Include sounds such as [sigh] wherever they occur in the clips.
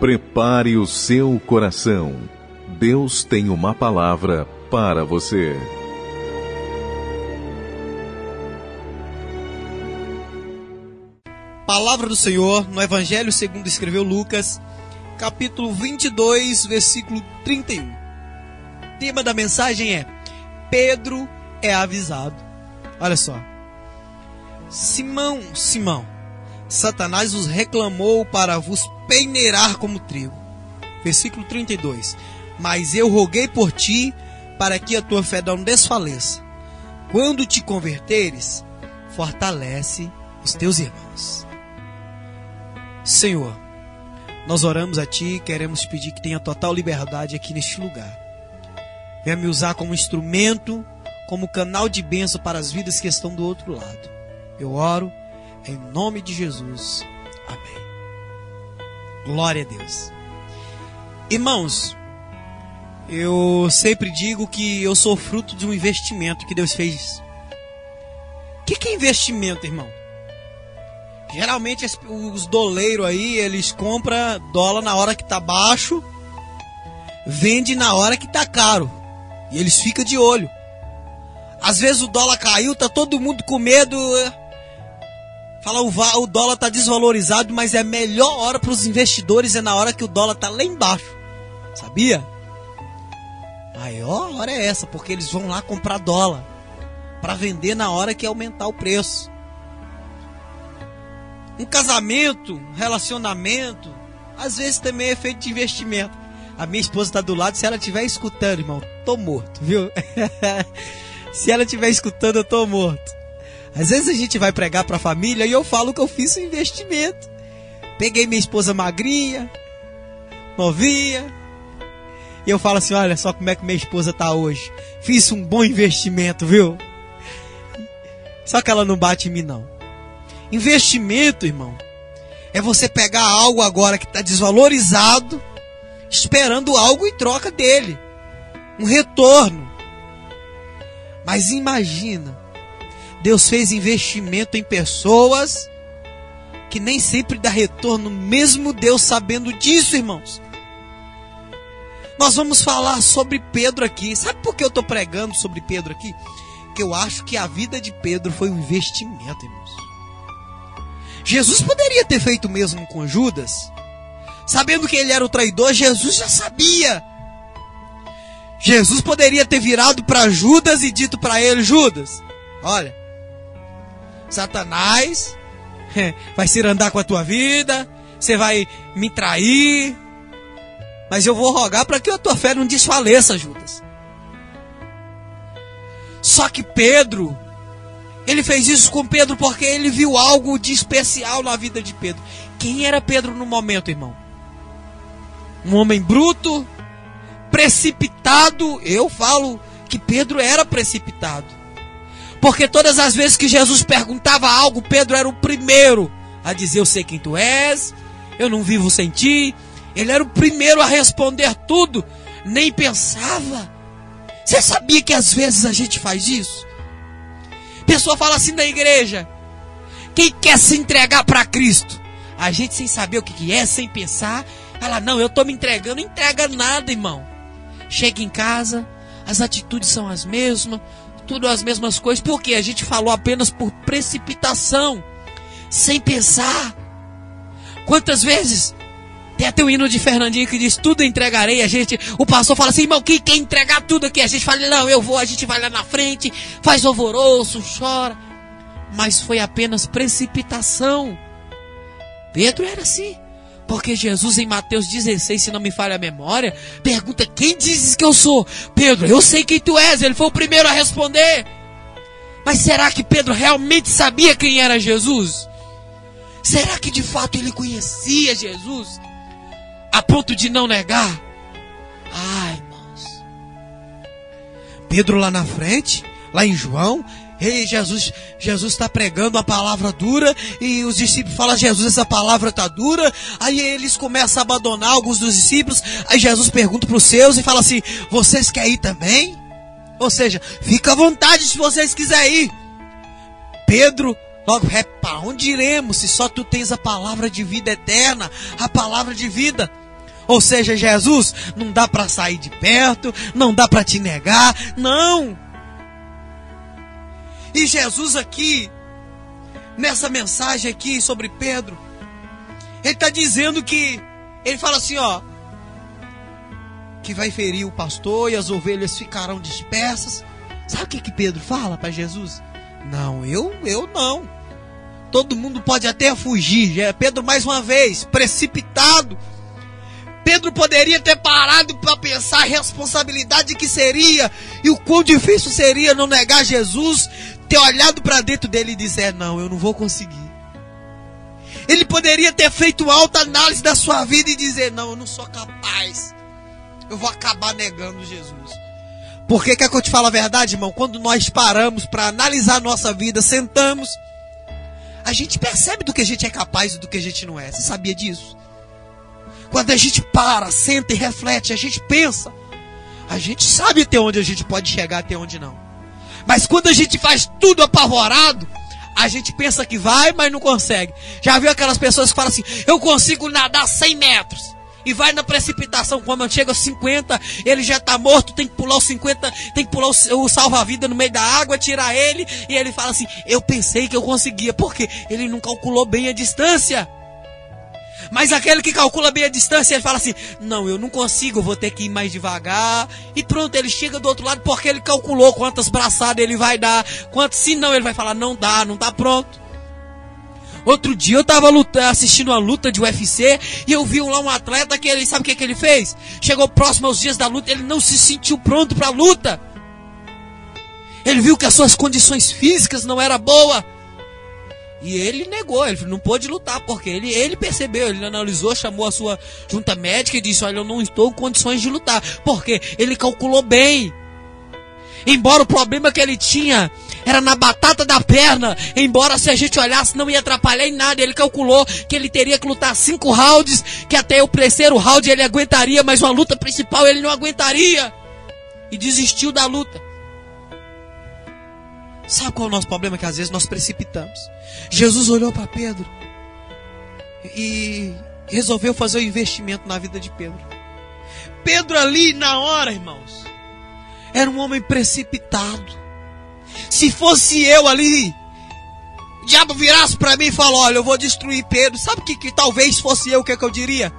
Prepare o seu coração. Deus tem uma palavra para você. Palavra do Senhor no Evangelho segundo escreveu Lucas, capítulo 22, versículo 31. O tema da mensagem é: Pedro é avisado. Olha só. Simão, Simão, Satanás os reclamou para vos peneirar como trigo. Versículo 32. Mas eu roguei por ti para que a tua fé não desfaleça. Quando te converteres, fortalece os teus irmãos. Senhor, nós oramos a Ti e queremos pedir que tenha total liberdade aqui neste lugar. Venha me usar como instrumento, como canal de bênção para as vidas que estão do outro lado. Eu oro em nome de Jesus. Amém. Glória a Deus. Irmãos, eu sempre digo que eu sou fruto de um investimento que Deus fez. O que, que é investimento, irmão? Geralmente os doleiros aí, eles compram dólar na hora que tá baixo, vende na hora que tá caro. E eles ficam de olho. Às vezes o dólar caiu, tá todo mundo com medo. Fala, o, dólar tá desvalorizado, mas é a melhor hora para os investidores é na hora que o dólar tá lá embaixo. Sabia? A maior hora é essa, porque eles vão lá comprar dólar para vender na hora que aumentar o preço. Um casamento, um relacionamento, às vezes também é feito de investimento. A minha esposa está do lado, se ela estiver escutando, irmão, tô morto, viu? [laughs] se ela estiver escutando, eu tô morto. Às vezes a gente vai pregar para a família e eu falo que eu fiz um investimento. Peguei minha esposa magrinha, novinha, e eu falo assim: olha só como é que minha esposa tá hoje. Fiz um bom investimento, viu? Só que ela não bate em mim, não. Investimento, irmão, é você pegar algo agora que está desvalorizado, esperando algo em troca dele. Um retorno. Mas imagina, Deus fez investimento em pessoas que nem sempre dá retorno, mesmo Deus sabendo disso, irmãos. Nós vamos falar sobre Pedro aqui. Sabe por que eu estou pregando sobre Pedro aqui? Que eu acho que a vida de Pedro foi um investimento, irmãos. Jesus poderia ter feito mesmo com Judas. Sabendo que ele era o traidor, Jesus já sabia. Jesus poderia ter virado para Judas e dito para ele: Judas, olha, Satanás [laughs] vai se andar com a tua vida, você vai me trair, mas eu vou rogar para que a tua fé não desfaleça, Judas. Só que Pedro ele fez isso com Pedro porque ele viu algo de especial na vida de Pedro. Quem era Pedro no momento, irmão? Um homem bruto, precipitado. Eu falo que Pedro era precipitado. Porque todas as vezes que Jesus perguntava algo, Pedro era o primeiro a dizer: Eu sei quem tu és, eu não vivo sem ti. Ele era o primeiro a responder tudo, nem pensava. Você sabia que às vezes a gente faz isso? pessoa fala assim da igreja: quem quer se entregar para Cristo? A gente sem saber o que é, sem pensar, fala: não, eu estou me entregando, não entrega nada, irmão. Chega em casa, as atitudes são as mesmas, tudo as mesmas coisas, porque a gente falou apenas por precipitação, sem pensar. Quantas vezes tem até o hino de Fernandinho que diz: Tudo entregarei. A gente, o pastor fala assim: Irmão, quem quer entregar tudo aqui? A gente fala: Não, eu vou. A gente vai lá na frente, faz alvoroço, chora. Mas foi apenas precipitação. Pedro era assim. Porque Jesus em Mateus 16, se não me falha a memória, pergunta: Quem dizes que eu sou? Pedro, eu sei quem tu és. Ele foi o primeiro a responder. Mas será que Pedro realmente sabia quem era Jesus? Será que de fato ele conhecia Jesus? a ponto de não negar. Ai, irmãos. Pedro lá na frente, lá em João, Ei, Jesus, Jesus está pregando a palavra dura e os discípulos falam, Jesus, essa palavra está dura. Aí eles começam a abandonar alguns dos discípulos. Aí Jesus pergunta para os seus e fala assim: Vocês querem ir também? Ou seja, fica à vontade se vocês quiserem ir. Pedro logo, para onde iremos se só tu tens a palavra de vida eterna, a palavra de vida? Ou seja, Jesus, não dá para sair de perto, não dá para te negar, não. E Jesus aqui, nessa mensagem aqui sobre Pedro, ele está dizendo que, ele fala assim, ó, que vai ferir o pastor e as ovelhas ficarão dispersas. Sabe o que, que Pedro fala para Jesus? Não, eu, eu não. Todo mundo pode até fugir. É Pedro mais uma vez, precipitado. Pedro poderia ter parado para pensar a responsabilidade que seria e o quão difícil seria não negar Jesus, ter olhado para dentro dele e dizer: Não, eu não vou conseguir. Ele poderia ter feito alta análise da sua vida e dizer: Não, eu não sou capaz. Eu vou acabar negando Jesus. Porque quer que eu te fale a verdade, irmão? Quando nós paramos para analisar a nossa vida, sentamos, a gente percebe do que a gente é capaz e do que a gente não é. Você sabia disso? Quando a gente para, senta e reflete, a gente pensa, a gente sabe até onde a gente pode chegar, até onde não. Mas quando a gente faz tudo apavorado, a gente pensa que vai, mas não consegue. Já viu aquelas pessoas que falam assim: eu consigo nadar 100 metros. E vai na precipitação, quando chega aos 50, ele já está morto, tem que pular os 50, tem que pular o, o salva-vida no meio da água, tirar ele, e ele fala assim: Eu pensei que eu conseguia, porque ele não calculou bem a distância. Mas aquele que calcula bem a distância, ele fala assim: Não, eu não consigo, vou ter que ir mais devagar. E pronto, ele chega do outro lado porque ele calculou quantas braçadas ele vai dar. Quanto, se não, ele vai falar: Não dá, não tá pronto. Outro dia eu tava lutando, assistindo uma luta de UFC e eu vi lá um atleta que ele, sabe o que, que ele fez? Chegou próximo aos dias da luta, ele não se sentiu pronto para a luta. Ele viu que as suas condições físicas não eram boas. E ele negou, ele não pôde lutar, porque ele, ele percebeu, ele analisou, chamou a sua junta médica e disse: Olha, eu não estou em condições de lutar. Porque ele calculou bem. Embora o problema que ele tinha era na batata da perna, embora se a gente olhasse não ia atrapalhar em nada, ele calculou que ele teria que lutar cinco rounds, que até o terceiro round ele aguentaria, mas uma luta principal ele não aguentaria. E desistiu da luta. Sabe qual é o nosso problema? Que às vezes nós precipitamos. Jesus olhou para Pedro e resolveu fazer o um investimento na vida de Pedro. Pedro ali na hora, irmãos, era um homem precipitado. Se fosse eu ali, o diabo virasse para mim e falou: Olha, eu vou destruir Pedro. Sabe que, que talvez fosse eu, o que, é que eu diria?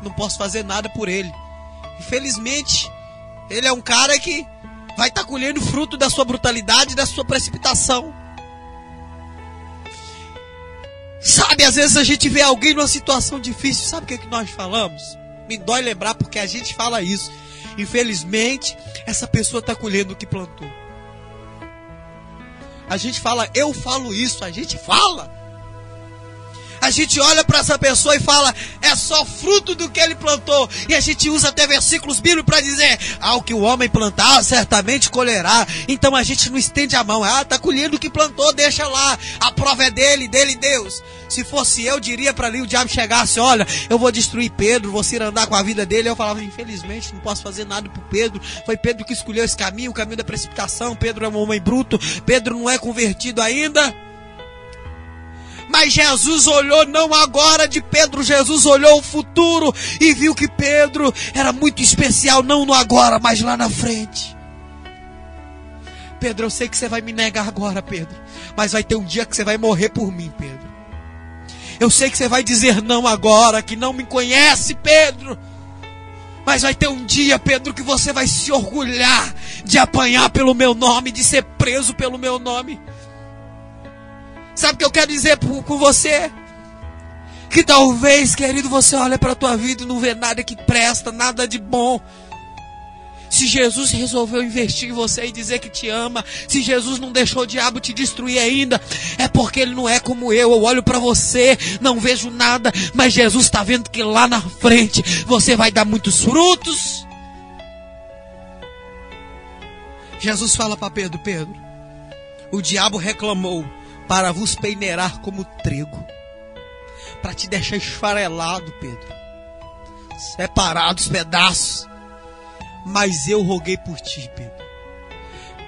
Não posso fazer nada por ele. Infelizmente, ele é um cara que vai estar tá colhendo fruto da sua brutalidade, da sua precipitação. Sabe, às vezes a gente vê alguém numa situação difícil, sabe o que, é que nós falamos? Me dói lembrar porque a gente fala isso. Infelizmente, essa pessoa está colhendo o que plantou. A gente fala, eu falo isso, a gente fala a gente olha para essa pessoa e fala, é só fruto do que ele plantou. E a gente usa até versículos bíblicos para dizer, ao que o homem plantar, certamente colherá. Então a gente não estende a mão, ah, tá colhendo o que plantou, deixa lá. A prova é dele, dele Deus. Se fosse eu, diria para ali o diabo chegasse, olha, eu vou destruir Pedro, você andar com a vida dele. Eu falava, infelizmente, não posso fazer nada pro Pedro. Foi Pedro que escolheu esse caminho, o caminho da precipitação. Pedro é um homem bruto, Pedro não é convertido ainda. Mas Jesus olhou não agora de Pedro, Jesus olhou o futuro e viu que Pedro era muito especial, não no agora, mas lá na frente. Pedro, eu sei que você vai me negar agora, Pedro, mas vai ter um dia que você vai morrer por mim, Pedro. Eu sei que você vai dizer não agora, que não me conhece, Pedro. Mas vai ter um dia, Pedro, que você vai se orgulhar de apanhar pelo meu nome, de ser preso pelo meu nome. Sabe o que eu quero dizer com você? Que talvez, querido, você olha para a tua vida e não vê nada que presta, nada de bom. Se Jesus resolveu investir em você e dizer que te ama, se Jesus não deixou o diabo te destruir ainda, é porque ele não é como eu. Eu olho para você, não vejo nada, mas Jesus está vendo que lá na frente você vai dar muitos frutos. Jesus fala para Pedro: Pedro, o diabo reclamou para vos peneirar como trigo, para te deixar esfarelado, Pedro, separados pedaços. Mas eu roguei por ti, Pedro.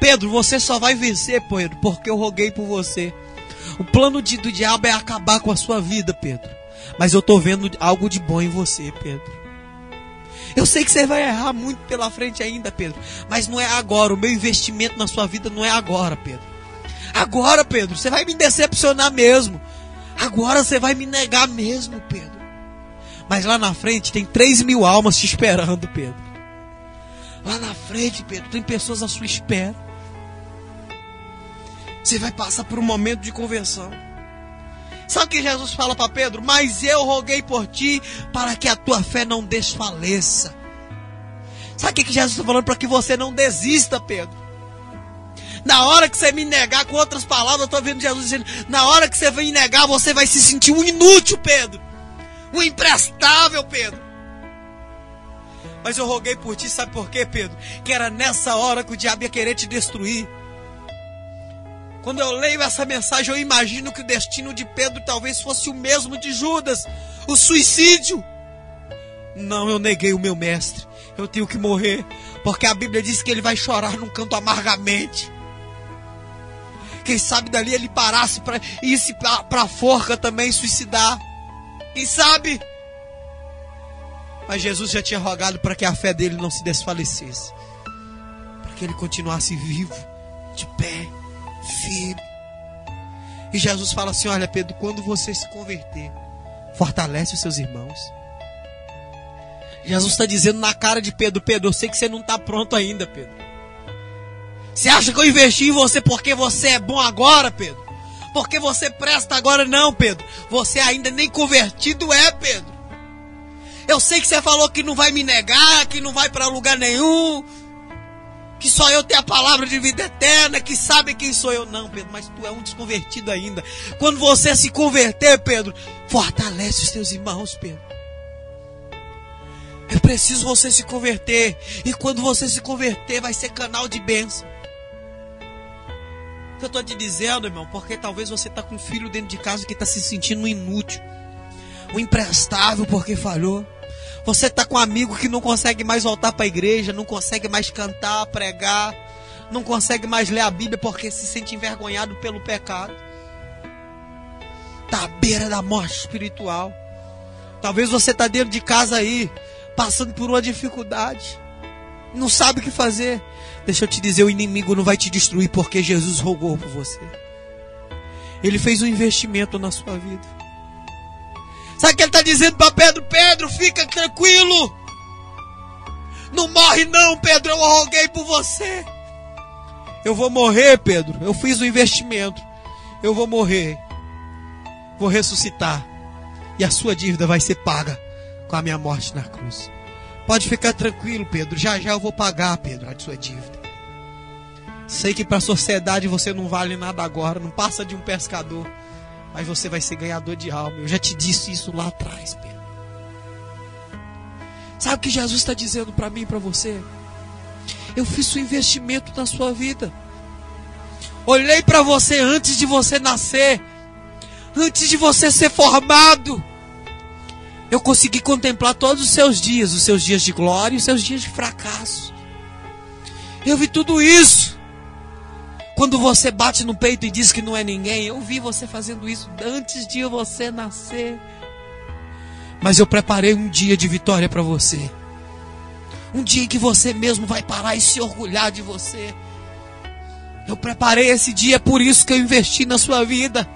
Pedro, você só vai vencer, Pedro, porque eu roguei por você. O plano de, do diabo é acabar com a sua vida, Pedro. Mas eu estou vendo algo de bom em você, Pedro. Eu sei que você vai errar muito pela frente ainda, Pedro. Mas não é agora. O meu investimento na sua vida não é agora, Pedro. Agora, Pedro, você vai me decepcionar mesmo. Agora você vai me negar mesmo, Pedro. Mas lá na frente tem 3 mil almas te esperando, Pedro. Lá na frente, Pedro, tem pessoas à sua espera. Você vai passar por um momento de conversão. Sabe o que Jesus fala para Pedro? Mas eu roguei por ti para que a tua fé não desfaleça. Sabe o que Jesus está falando? Para que você não desista, Pedro. Na hora que você me negar, com outras palavras, eu estou vendo Jesus dizendo: na hora que você me negar, você vai se sentir um inútil, Pedro. Um imprestável, Pedro. Mas eu roguei por ti, sabe por quê, Pedro? Que era nessa hora que o diabo ia querer te destruir. Quando eu leio essa mensagem, eu imagino que o destino de Pedro talvez fosse o mesmo de Judas o suicídio. Não, eu neguei o meu mestre. Eu tenho que morrer, porque a Bíblia diz que ele vai chorar num canto amargamente. Quem sabe dali ele parasse para ir para a forca também suicidar. Quem sabe? Mas Jesus já tinha rogado para que a fé dele não se desfalecesse, para que ele continuasse vivo, de pé firme. E Jesus fala assim: Olha, Pedro, quando você se converter, fortalece os seus irmãos. Jesus está dizendo na cara de Pedro: Pedro, eu sei que você não está pronto ainda, Pedro. Você acha que eu investi em você porque você é bom agora, Pedro? Porque você presta agora? Não, Pedro. Você ainda nem convertido é, Pedro. Eu sei que você falou que não vai me negar, que não vai para lugar nenhum, que só eu tenho a palavra de vida eterna, que sabe quem sou eu. Não, Pedro, mas tu é um desconvertido ainda. Quando você se converter, Pedro, fortalece os teus irmãos, Pedro. É preciso você se converter. E quando você se converter, vai ser canal de bênção. O que eu estou te dizendo, irmão, porque talvez você está com um filho dentro de casa que está se sentindo inútil, um imprestável porque falhou. Você está com um amigo que não consegue mais voltar para a igreja, não consegue mais cantar, pregar, não consegue mais ler a Bíblia porque se sente envergonhado pelo pecado. Está à beira da morte espiritual. Talvez você está dentro de casa aí, passando por uma dificuldade, não sabe o que fazer. Deixa eu te dizer, o inimigo não vai te destruir porque Jesus rogou por você. Ele fez um investimento na sua vida. Sabe o que ele está dizendo para Pedro? Pedro, fica tranquilo. Não morre não, Pedro. Eu roguei por você. Eu vou morrer, Pedro. Eu fiz o um investimento. Eu vou morrer. Vou ressuscitar. E a sua dívida vai ser paga com a minha morte na cruz. Pode ficar tranquilo, Pedro. Já já eu vou pagar, Pedro, a sua dívida. Sei que para a sociedade você não vale nada agora. Não passa de um pescador mas você vai ser ganhador de alma. Eu já te disse isso lá atrás, Pedro. Sabe o que Jesus está dizendo para mim e para você? Eu fiz um investimento na sua vida. Olhei para você antes de você nascer, antes de você ser formado. Eu consegui contemplar todos os seus dias, os seus dias de glória e os seus dias de fracasso. Eu vi tudo isso. Quando você bate no peito e diz que não é ninguém, eu vi você fazendo isso antes de você nascer. Mas eu preparei um dia de vitória para você. Um dia em que você mesmo vai parar e se orgulhar de você. Eu preparei esse dia, é por isso que eu investi na sua vida.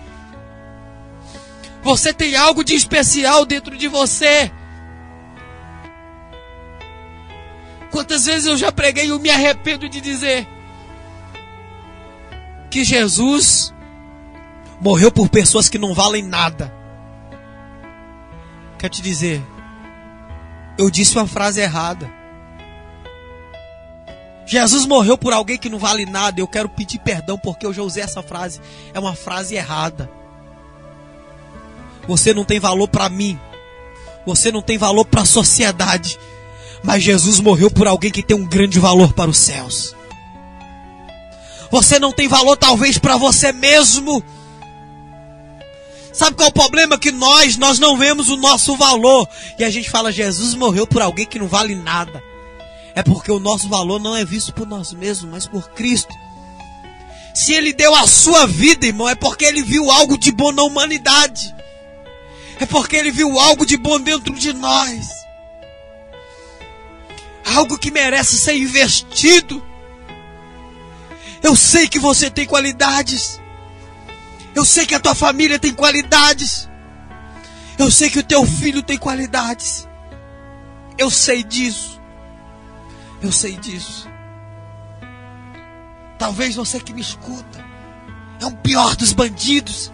Você tem algo de especial dentro de você. Quantas vezes eu já preguei e eu me arrependo de dizer que Jesus morreu por pessoas que não valem nada. Quer te dizer, eu disse uma frase errada. Jesus morreu por alguém que não vale nada. Eu quero pedir perdão porque eu já usei essa frase. É uma frase errada. Você não tem valor para mim. Você não tem valor para a sociedade. Mas Jesus morreu por alguém que tem um grande valor para os céus. Você não tem valor talvez para você mesmo. Sabe qual é o problema? Que nós, nós não vemos o nosso valor. E a gente fala, Jesus morreu por alguém que não vale nada. É porque o nosso valor não é visto por nós mesmos, mas por Cristo. Se ele deu a sua vida, irmão, é porque ele viu algo de bom na humanidade. É porque ele viu algo de bom dentro de nós. algo que merece ser investido. Eu sei que você tem qualidades. Eu sei que a tua família tem qualidades. Eu sei que o teu filho tem qualidades. Eu sei disso. Eu sei disso. Talvez você que me escuta é o pior dos bandidos.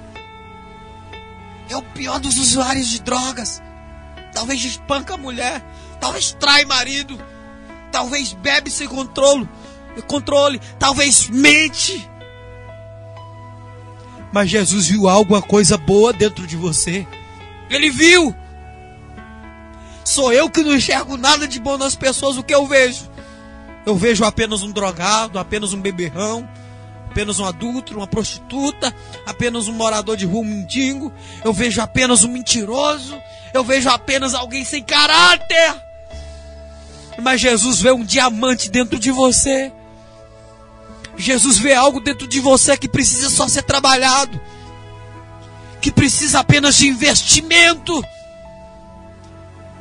É o pior dos usuários de drogas. Talvez espanca a mulher. Talvez trai marido. Talvez bebe sem controle. Controle. Talvez mente. Mas Jesus viu alguma coisa boa dentro de você. Ele viu. Sou eu que não enxergo nada de bom nas pessoas, o que eu vejo? Eu vejo apenas um drogado, apenas um beberrão, apenas um adulto, uma prostituta, apenas um morador de rua, mendigo. Eu vejo apenas um mentiroso. Eu vejo apenas alguém sem caráter. Mas Jesus vê um diamante dentro de você. Jesus vê algo dentro de você que precisa só ser trabalhado, que precisa apenas de investimento.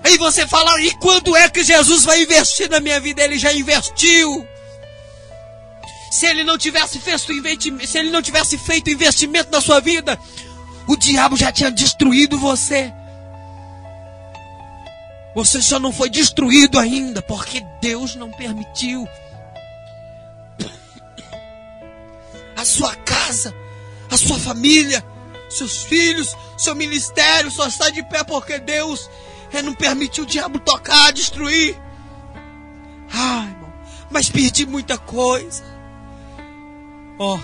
Aí você fala, e quando é que Jesus vai investir na minha vida? Ele já investiu. Se ele não tivesse feito investimento, se ele não tivesse feito investimento na sua vida, o diabo já tinha destruído você. Você só não foi destruído ainda porque Deus não permitiu. a sua casa, a sua família, seus filhos, seu ministério só está de pé porque Deus é, não permitiu o diabo tocar, destruir. Ai, irmão, mas perdi muita coisa. Ó, oh,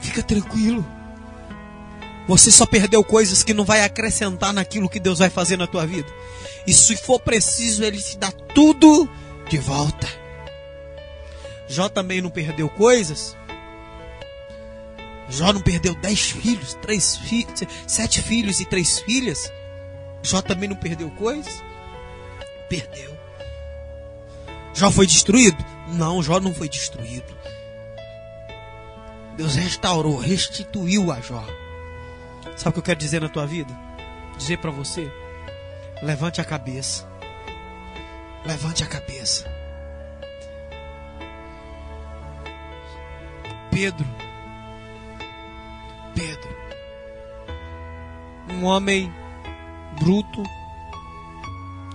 fica tranquilo. Você só perdeu coisas que não vai acrescentar naquilo que Deus vai fazer na tua vida. E se for preciso, Ele te dá tudo de volta. Jó também não perdeu coisas. Jó não perdeu dez filhos, três fi sete filhos e três filhas. Jó também não perdeu coisas? Perdeu. Jó foi destruído? Não, Jó não foi destruído. Deus restaurou, restituiu a Jó. Sabe o que eu quero dizer na tua vida? Dizer para você: levante a cabeça. Levante a cabeça. Pedro. Pedro. Um homem bruto,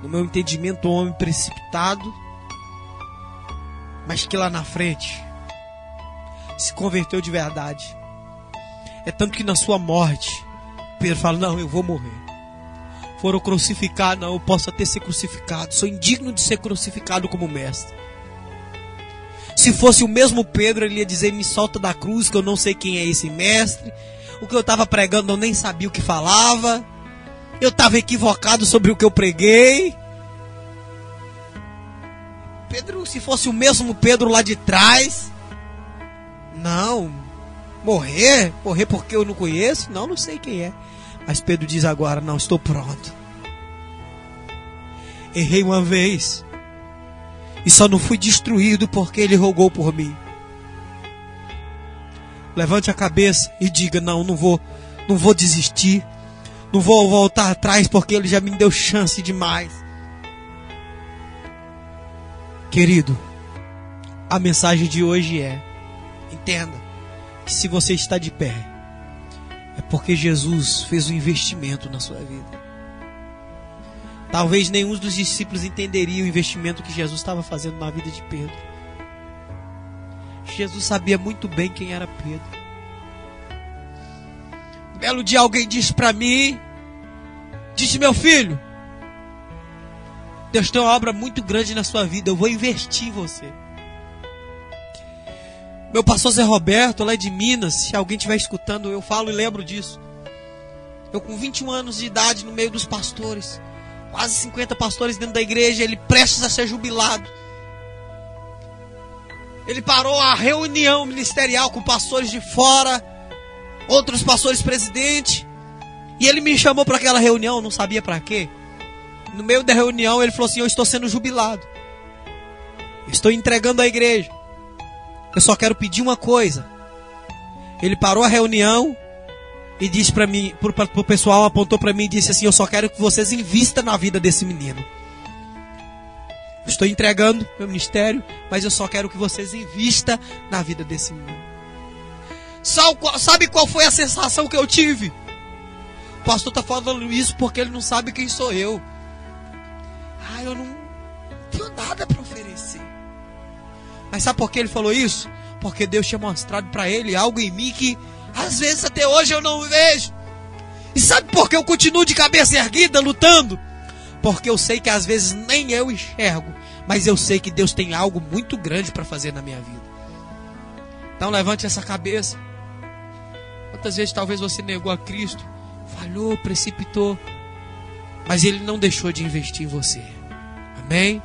no meu entendimento, um homem precipitado, mas que lá na frente se converteu de verdade. É tanto que na sua morte, Pedro fala: Não, eu vou morrer. Foram crucificar, não, eu posso até ser crucificado. Sou indigno de ser crucificado como mestre. Se fosse o mesmo Pedro, ele ia dizer: Me solta da cruz, que eu não sei quem é esse mestre. O que eu estava pregando, eu nem sabia o que falava. Eu estava equivocado sobre o que eu preguei. Pedro, se fosse o mesmo Pedro lá de trás. Não. Morrer? Morrer porque eu não conheço? Não, não sei quem é. Mas Pedro diz agora: Não, estou pronto. Errei uma vez. E só não fui destruído porque ele rogou por mim. Levante a cabeça e diga: "Não, não vou, não vou desistir. Não vou voltar atrás porque ele já me deu chance demais." Querido, a mensagem de hoje é: entenda que se você está de pé, é porque Jesus fez um investimento na sua vida. Talvez nenhum dos discípulos entenderia o investimento que Jesus estava fazendo na vida de Pedro. Jesus sabia muito bem quem era Pedro. Um belo dia alguém disse para mim, disse meu filho, Deus tem uma obra muito grande na sua vida, eu vou investir em você. Meu pastor Zé Roberto, lá de Minas, se alguém estiver escutando, eu falo e lembro disso. Eu com 21 anos de idade no meio dos pastores quase 50 pastores dentro da igreja, ele prestes a ser jubilado. Ele parou a reunião ministerial com pastores de fora, outros pastores presidente, e ele me chamou para aquela reunião, não sabia para quê. No meio da reunião, ele falou assim: Eu estou sendo jubilado, estou entregando a igreja, eu só quero pedir uma coisa. Ele parou a reunião, e disse para mim, pro, pro pessoal, apontou para mim e disse assim: Eu só quero que vocês invistam na vida desse menino. Estou entregando meu ministério, mas eu só quero que vocês invistam na vida desse mundo. Sabe qual foi a sensação que eu tive? O pastor está falando isso porque ele não sabe quem sou eu. Eu não tenho nada para oferecer. Mas sabe por que ele falou isso? Porque Deus tinha mostrado para ele algo em mim que às vezes até hoje eu não vejo. E sabe por que eu continuo de cabeça erguida lutando? Porque eu sei que às vezes nem eu enxergo, mas eu sei que Deus tem algo muito grande para fazer na minha vida. Então levante essa cabeça. Quantas vezes talvez você negou a Cristo, falhou, precipitou, mas Ele não deixou de investir em você. Amém?